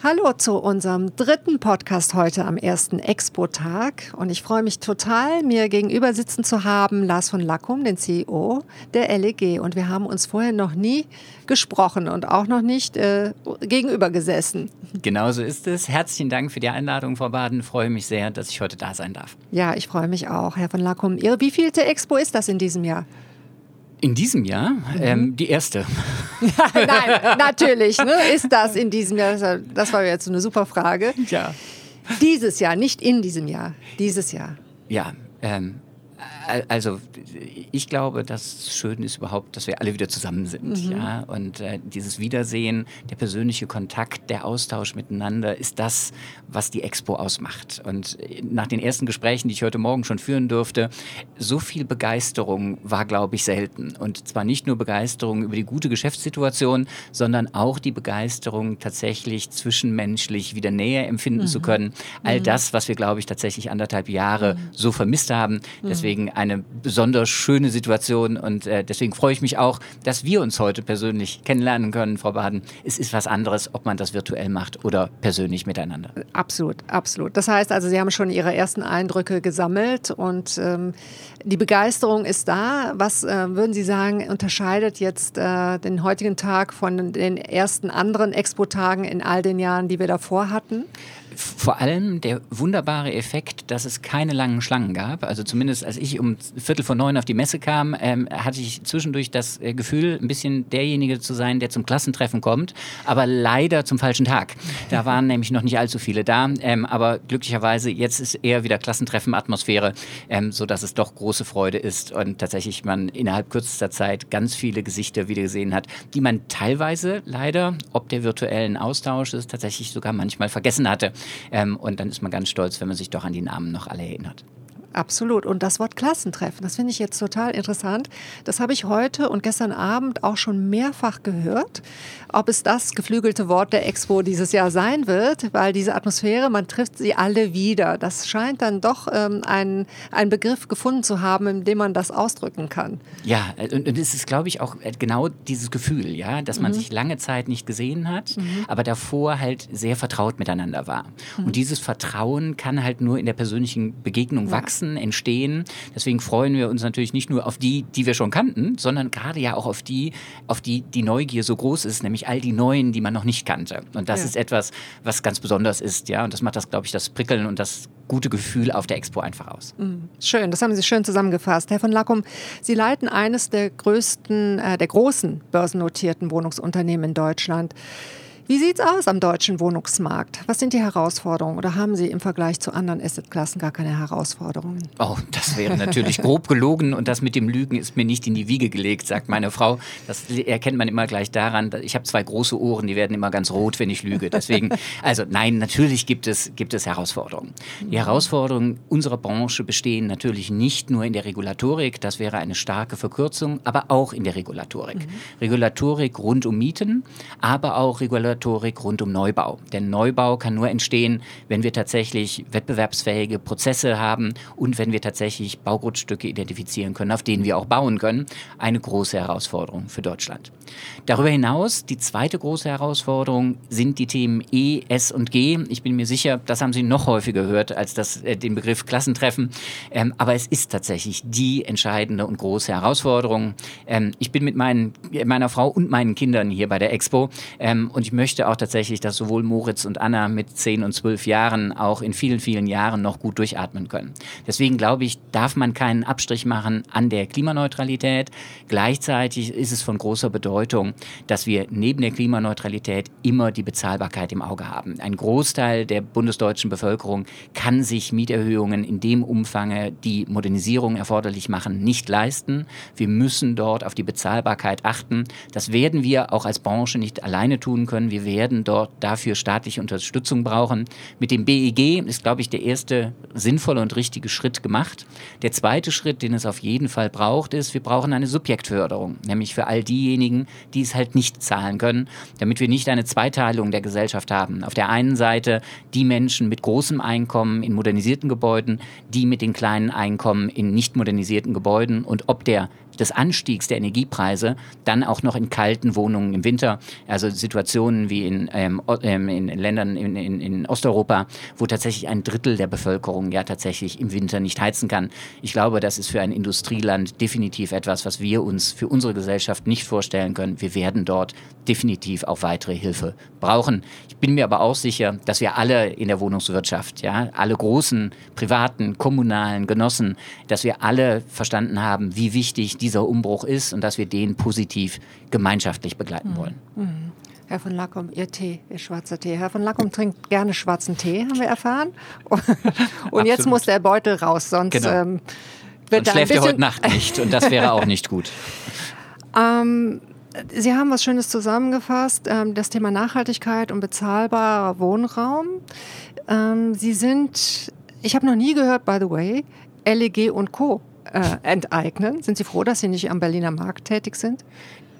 Hallo zu unserem dritten Podcast heute am ersten Expo-Tag. Und ich freue mich total, mir gegenüber sitzen zu haben Lars von Lackum, den CEO der LEG. Und wir haben uns vorher noch nie gesprochen und auch noch nicht äh, gegenüber gesessen. Genauso ist es. Herzlichen Dank für die Einladung, Frau Baden. Ich freue mich sehr, dass ich heute da sein darf. Ja, ich freue mich auch, Herr von Lackum. Ihre wievielte Expo ist das in diesem Jahr? In diesem Jahr? Mhm. Ähm, die erste. Nein, natürlich. Ne, ist das in diesem Jahr? Das war jetzt eine super Frage. Ja. Dieses Jahr, nicht in diesem Jahr. Dieses Jahr. Ja, ähm, also ich glaube, das Schöne ist überhaupt, dass wir alle wieder zusammen sind. Mhm. Ja? Und äh, dieses Wiedersehen, der persönliche Kontakt, der Austausch miteinander ist das, was die Expo ausmacht. Und äh, nach den ersten Gesprächen, die ich heute Morgen schon führen durfte, so viel Begeisterung war, glaube ich, selten. Und zwar nicht nur Begeisterung über die gute Geschäftssituation, sondern auch die Begeisterung tatsächlich zwischenmenschlich wieder näher empfinden mhm. zu können. All mhm. das, was wir, glaube ich, tatsächlich anderthalb Jahre mhm. so vermisst haben. Deswegen deswegen eine besonders schöne Situation und äh, deswegen freue ich mich auch, dass wir uns heute persönlich kennenlernen können, Frau Baden. Es ist was anderes, ob man das virtuell macht oder persönlich miteinander. Absolut, absolut. Das heißt also, Sie haben schon Ihre ersten Eindrücke gesammelt und ähm, die Begeisterung ist da. Was äh, würden Sie sagen, unterscheidet jetzt äh, den heutigen Tag von den ersten anderen Expo-Tagen in all den Jahren, die wir davor hatten? Vor allem der wunderbare Effekt, dass es keine langen Schlangen gab. Also zumindest als ich um Viertel vor neun auf die Messe kam, ähm, hatte ich zwischendurch das äh, Gefühl, ein bisschen derjenige zu sein, der zum Klassentreffen kommt, aber leider zum falschen Tag. Da waren nämlich noch nicht allzu viele da, ähm, aber glücklicherweise jetzt ist eher wieder Klassentreffen-Atmosphäre, ähm, sodass es doch große Freude ist und tatsächlich man innerhalb kürzester Zeit ganz viele Gesichter wieder gesehen hat, die man teilweise leider, ob der virtuellen Austausches, tatsächlich sogar manchmal vergessen hatte. Ähm, und dann ist man ganz stolz, wenn man sich doch an die Namen noch alle erinnert. Absolut. Und das Wort Klassentreffen, das finde ich jetzt total interessant. Das habe ich heute und gestern Abend auch schon mehrfach gehört. Ob es das geflügelte Wort der Expo dieses Jahr sein wird, weil diese Atmosphäre, man trifft sie alle wieder. Das scheint dann doch ähm, ein, ein Begriff gefunden zu haben, in dem man das ausdrücken kann. Ja, und, und es ist, glaube ich, auch genau dieses Gefühl, ja, dass man mhm. sich lange Zeit nicht gesehen hat, mhm. aber davor halt sehr vertraut miteinander war. Mhm. Und dieses Vertrauen kann halt nur in der persönlichen Begegnung ja. wachsen wachsen, entstehen. Deswegen freuen wir uns natürlich nicht nur auf die, die wir schon kannten, sondern gerade ja auch auf die, auf die die Neugier so groß ist, nämlich all die Neuen, die man noch nicht kannte. Und das ja. ist etwas, was ganz besonders ist, ja. Und das macht das, glaube ich, das Prickeln und das gute Gefühl auf der Expo einfach aus. Mhm. Schön, das haben Sie schön zusammengefasst. Herr von Lackum, Sie leiten eines der größten, äh, der großen börsennotierten Wohnungsunternehmen in Deutschland. Wie sieht es aus am deutschen Wohnungsmarkt? Was sind die Herausforderungen oder haben Sie im Vergleich zu anderen Assetklassen gar keine Herausforderungen? Oh, das wäre natürlich grob gelogen und das mit dem Lügen ist mir nicht in die Wiege gelegt, sagt meine Frau. Das erkennt man immer gleich daran. Ich habe zwei große Ohren, die werden immer ganz rot, wenn ich lüge. Deswegen, also nein, natürlich gibt es, gibt es Herausforderungen. Die Herausforderungen unserer Branche bestehen natürlich nicht nur in der Regulatorik, das wäre eine starke Verkürzung, aber auch in der Regulatorik. Mhm. Regulatorik rund um Mieten, aber auch Regulatorik Regulatorik rund um Neubau. Denn Neubau kann nur entstehen, wenn wir tatsächlich wettbewerbsfähige Prozesse haben und wenn wir tatsächlich Baugrundstücke identifizieren können, auf denen wir auch bauen können. Eine große Herausforderung für Deutschland. Darüber hinaus, die zweite große Herausforderung sind die Themen E, S und G. Ich bin mir sicher, das haben Sie noch häufiger gehört als das, äh, den Begriff Klassentreffen. Ähm, aber es ist tatsächlich die entscheidende und große Herausforderung. Ähm, ich bin mit meinen, meiner Frau und meinen Kindern hier bei der Expo ähm, und ich möchte möchte auch tatsächlich, dass sowohl Moritz und Anna mit zehn und zwölf Jahren auch in vielen, vielen Jahren noch gut durchatmen können. Deswegen glaube ich, darf man keinen Abstrich machen an der Klimaneutralität. Gleichzeitig ist es von großer Bedeutung, dass wir neben der Klimaneutralität immer die Bezahlbarkeit im Auge haben. Ein Großteil der bundesdeutschen Bevölkerung kann sich Mieterhöhungen in dem Umfange, die Modernisierung erforderlich machen, nicht leisten. Wir müssen dort auf die Bezahlbarkeit achten. Das werden wir auch als Branche nicht alleine tun können. Wir wir werden dort dafür staatliche Unterstützung brauchen. Mit dem BEG ist, glaube ich, der erste sinnvolle und richtige Schritt gemacht. Der zweite Schritt, den es auf jeden Fall braucht, ist, wir brauchen eine Subjektförderung, nämlich für all diejenigen, die es halt nicht zahlen können, damit wir nicht eine Zweiteilung der Gesellschaft haben. Auf der einen Seite die Menschen mit großem Einkommen in modernisierten Gebäuden, die mit den kleinen Einkommen in nicht modernisierten Gebäuden und ob der des Anstiegs der Energiepreise dann auch noch in kalten Wohnungen im Winter. Also Situationen wie in, ähm, ähm, in Ländern in, in, in Osteuropa, wo tatsächlich ein Drittel der Bevölkerung ja tatsächlich im Winter nicht heizen kann. Ich glaube, das ist für ein Industrieland definitiv etwas, was wir uns für unsere Gesellschaft nicht vorstellen können. Wir werden dort definitiv auch weitere Hilfe brauchen. Ich bin mir aber auch sicher, dass wir alle in der Wohnungswirtschaft, ja, alle großen privaten, kommunalen Genossen, dass wir alle verstanden haben, wie wichtig dieser Umbruch ist und dass wir den positiv gemeinschaftlich begleiten wollen. Mhm. Herr von Lackum, Ihr Tee, Ihr schwarzer Tee. Herr von Lackum trinkt gerne schwarzen Tee, haben wir erfahren. Und jetzt muss der Beutel raus, sonst genau. ähm, wird sonst schläft er heute Nacht nicht und das wäre auch nicht gut. ähm, Sie haben was Schönes zusammengefasst, ähm, das Thema Nachhaltigkeit und bezahlbarer Wohnraum. Ähm, Sie sind, ich habe noch nie gehört, by the way, LEG und Co. Äh, enteignen. Sind Sie froh, dass Sie nicht am Berliner Markt tätig sind?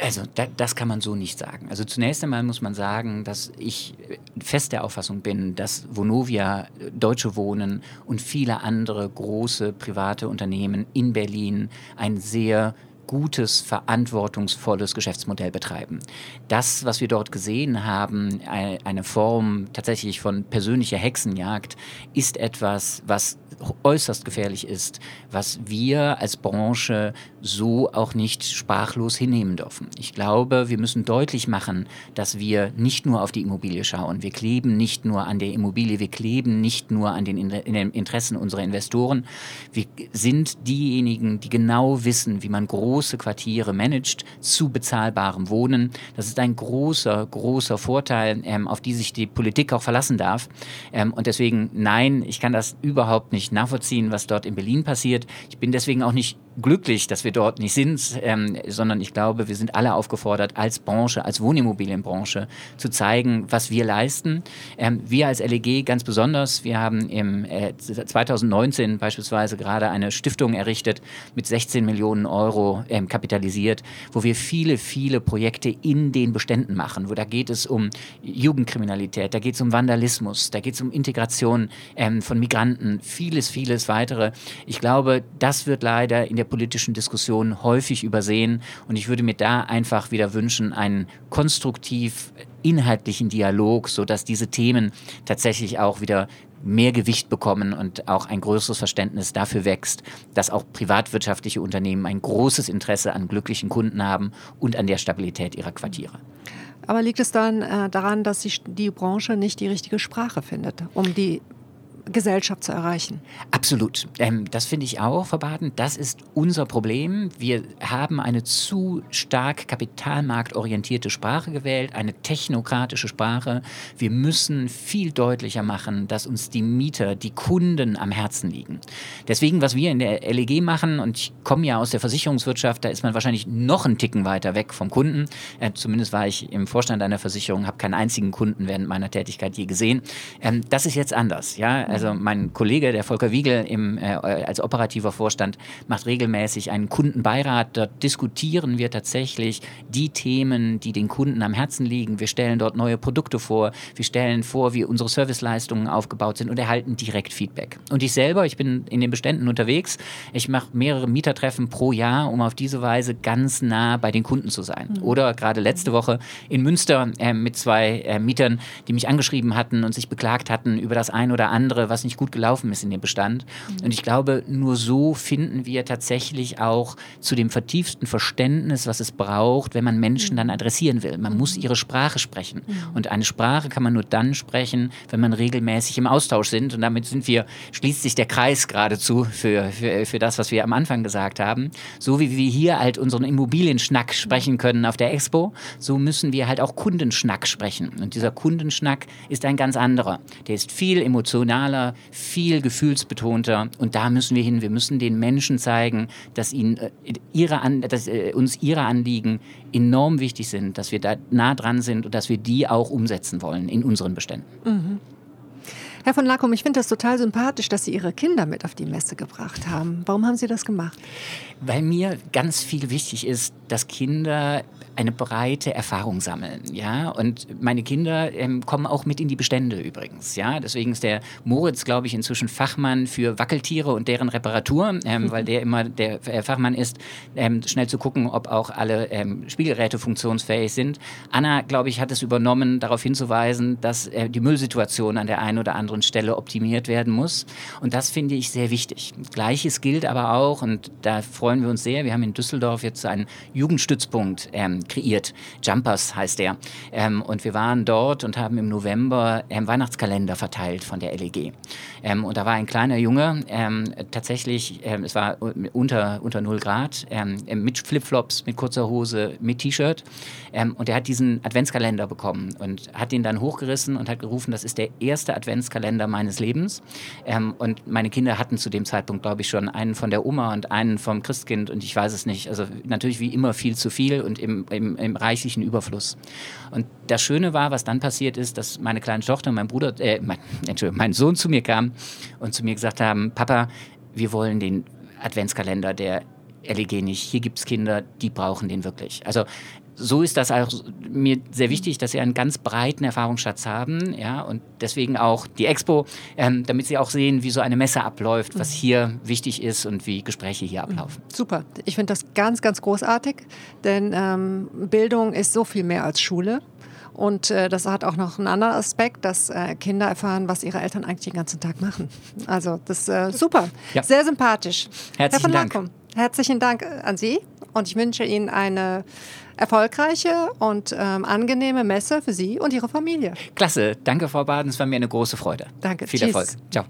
Also da, das kann man so nicht sagen. Also zunächst einmal muss man sagen, dass ich fest der Auffassung bin, dass Vonovia, Deutsche Wohnen und viele andere große private Unternehmen in Berlin ein sehr gutes, verantwortungsvolles Geschäftsmodell betreiben. Das, was wir dort gesehen haben, eine Form tatsächlich von persönlicher Hexenjagd, ist etwas, was äußerst gefährlich ist, was wir als Branche so auch nicht sprachlos hinnehmen dürfen. Ich glaube, wir müssen deutlich machen, dass wir nicht nur auf die Immobilie schauen. Wir kleben nicht nur an der Immobilie, wir kleben nicht nur an den Interessen unserer Investoren. Wir sind diejenigen, die genau wissen, wie man große Quartiere managt zu bezahlbarem Wohnen. Das ist ein großer, großer Vorteil, ähm, auf die sich die Politik auch verlassen darf. Ähm, und deswegen, nein, ich kann das überhaupt nicht nachvollziehen, was dort in Berlin passiert. Ich bin deswegen auch nicht glücklich, dass wir dort nicht sind, ähm, sondern ich glaube, wir sind alle aufgefordert, als Branche, als Wohnimmobilienbranche zu zeigen, was wir leisten. Ähm, wir als LEG ganz besonders, wir haben im äh, 2019 beispielsweise gerade eine Stiftung errichtet mit 16 Millionen Euro ähm, kapitalisiert, wo wir viele, viele Projekte in den Beständen machen, wo da geht es um Jugendkriminalität, da geht es um Vandalismus, da geht es um Integration ähm, von Migranten, vieles, vieles weitere. Ich glaube, das wird leider in der der politischen Diskussion häufig übersehen. Und ich würde mir da einfach wieder wünschen, einen konstruktiv inhaltlichen Dialog, sodass diese Themen tatsächlich auch wieder mehr Gewicht bekommen und auch ein größeres Verständnis dafür wächst, dass auch privatwirtschaftliche Unternehmen ein großes Interesse an glücklichen Kunden haben und an der Stabilität ihrer Quartiere. Aber liegt es dann äh, daran, dass sich die Branche nicht die richtige Sprache findet, um die Gesellschaft zu erreichen. Absolut. Ähm, das finde ich auch, Frau Baden. Das ist unser Problem. Wir haben eine zu stark kapitalmarktorientierte Sprache gewählt, eine technokratische Sprache. Wir müssen viel deutlicher machen, dass uns die Mieter, die Kunden am Herzen liegen. Deswegen, was wir in der LEG machen, und ich komme ja aus der Versicherungswirtschaft, da ist man wahrscheinlich noch einen Ticken weiter weg vom Kunden. Äh, zumindest war ich im Vorstand einer Versicherung, habe keinen einzigen Kunden während meiner Tätigkeit je gesehen. Ähm, das ist jetzt anders. Ja? Also mein Kollege, der Volker Wiegel im, äh, als operativer Vorstand, macht regelmäßig einen Kundenbeirat. Dort diskutieren wir tatsächlich die Themen, die den Kunden am Herzen liegen. Wir stellen dort neue Produkte vor. Wir stellen vor, wie unsere Serviceleistungen aufgebaut sind und erhalten direkt Feedback. Und ich selber, ich bin in den Beständen unterwegs. Ich mache mehrere Mietertreffen pro Jahr, um auf diese Weise ganz nah bei den Kunden zu sein. Mhm. Oder gerade letzte Woche in Münster äh, mit zwei äh, Mietern, die mich angeschrieben hatten und sich beklagt hatten über das ein oder andere, was nicht gut gelaufen ist in dem Bestand. Mhm. Und ich glaube, nur so finden wir tatsächlich auch zu dem vertieften Verständnis, was es braucht, wenn man Menschen dann mhm. adressieren will. Man muss ihre Sprache sprechen. Mhm. Und eine Sprache kann man nur dann sprechen, wenn man regelmäßig im Austausch sind. Und damit sind wir, schließt sich der Kreis geradezu für, für, für das, was wir am Anfang gesagt haben. So wie wir hier halt unseren Immobilienschnack sprechen können auf der Expo, so müssen wir halt auch Kundenschnack sprechen. Und dieser Kundenschnack ist ein ganz anderer. Der ist viel emotionaler, emotionaler, viel gefühlsbetonter. Und da müssen wir hin. Wir müssen den Menschen zeigen, dass, ihnen, äh, ihre An dass äh, uns ihre Anliegen enorm wichtig sind, dass wir da nah dran sind und dass wir die auch umsetzen wollen in unseren Beständen. Mhm. Herr von Lackum, ich finde das total sympathisch, dass Sie Ihre Kinder mit auf die Messe gebracht haben. Warum haben Sie das gemacht? Weil mir ganz viel wichtig ist, dass Kinder eine breite Erfahrung sammeln, ja. Und meine Kinder ähm, kommen auch mit in die Bestände übrigens, ja. Deswegen ist der Moritz, glaube ich, inzwischen Fachmann für Wackeltiere und deren Reparatur, ähm, weil der immer der äh, Fachmann ist, ähm, schnell zu gucken, ob auch alle ähm, Spielgeräte funktionsfähig sind. Anna, glaube ich, hat es übernommen, darauf hinzuweisen, dass äh, die Müllsituation an der einen oder anderen Stelle optimiert werden muss. Und das finde ich sehr wichtig. Gleiches gilt aber auch, und da freuen wir uns sehr, wir haben in Düsseldorf jetzt einen Jugendstützpunkt ähm, kreiert. Jumpers heißt der. Ähm, und wir waren dort und haben im November ähm, Weihnachtskalender verteilt von der LEG. Ähm, und da war ein kleiner Junge, ähm, tatsächlich, ähm, es war unter, unter 0 Grad, ähm, mit Flipflops, mit kurzer Hose, mit T-Shirt. und er hat diesen Adventskalender bekommen und hat ihn dann hochgerissen und hat gerufen, das ist der erste Adventskalender meines Lebens. und meine Kinder hatten zu dem Zeitpunkt, glaube ich, schon einen von der Oma und einen vom Christkind und ich weiß es nicht. Also natürlich wie immer viel zu viel und im, im im, reichlichen Überfluss. Und das Schöne war, was dann passiert ist, dass meine kleine Tochter und mein Bruder, äh, mein, Entschuldigung, mein Sohn zu mir kam und zu mir gesagt haben, Papa, wir wollen den Adventskalender der LEG nicht. Hier gibt es Kinder, die brauchen den wirklich. Also so ist das auch mir sehr wichtig, dass sie einen ganz breiten Erfahrungsschatz haben, ja, und deswegen auch die Expo, ähm, damit sie auch sehen, wie so eine Messe abläuft, was mhm. hier wichtig ist und wie Gespräche hier ablaufen. Mhm. Super, ich finde das ganz, ganz großartig, denn ähm, Bildung ist so viel mehr als Schule. Und äh, das hat auch noch einen anderen Aspekt, dass äh, Kinder erfahren, was ihre Eltern eigentlich den ganzen Tag machen. Also das ist äh, super, ja. sehr sympathisch. Herzlichen Dank. Herzlichen Dank an Sie und ich wünsche Ihnen eine erfolgreiche und ähm, angenehme Messe für Sie und Ihre Familie. Klasse. Danke, Frau Baden. Es war mir eine große Freude. Danke. Viel Tschüss. Erfolg. Ciao.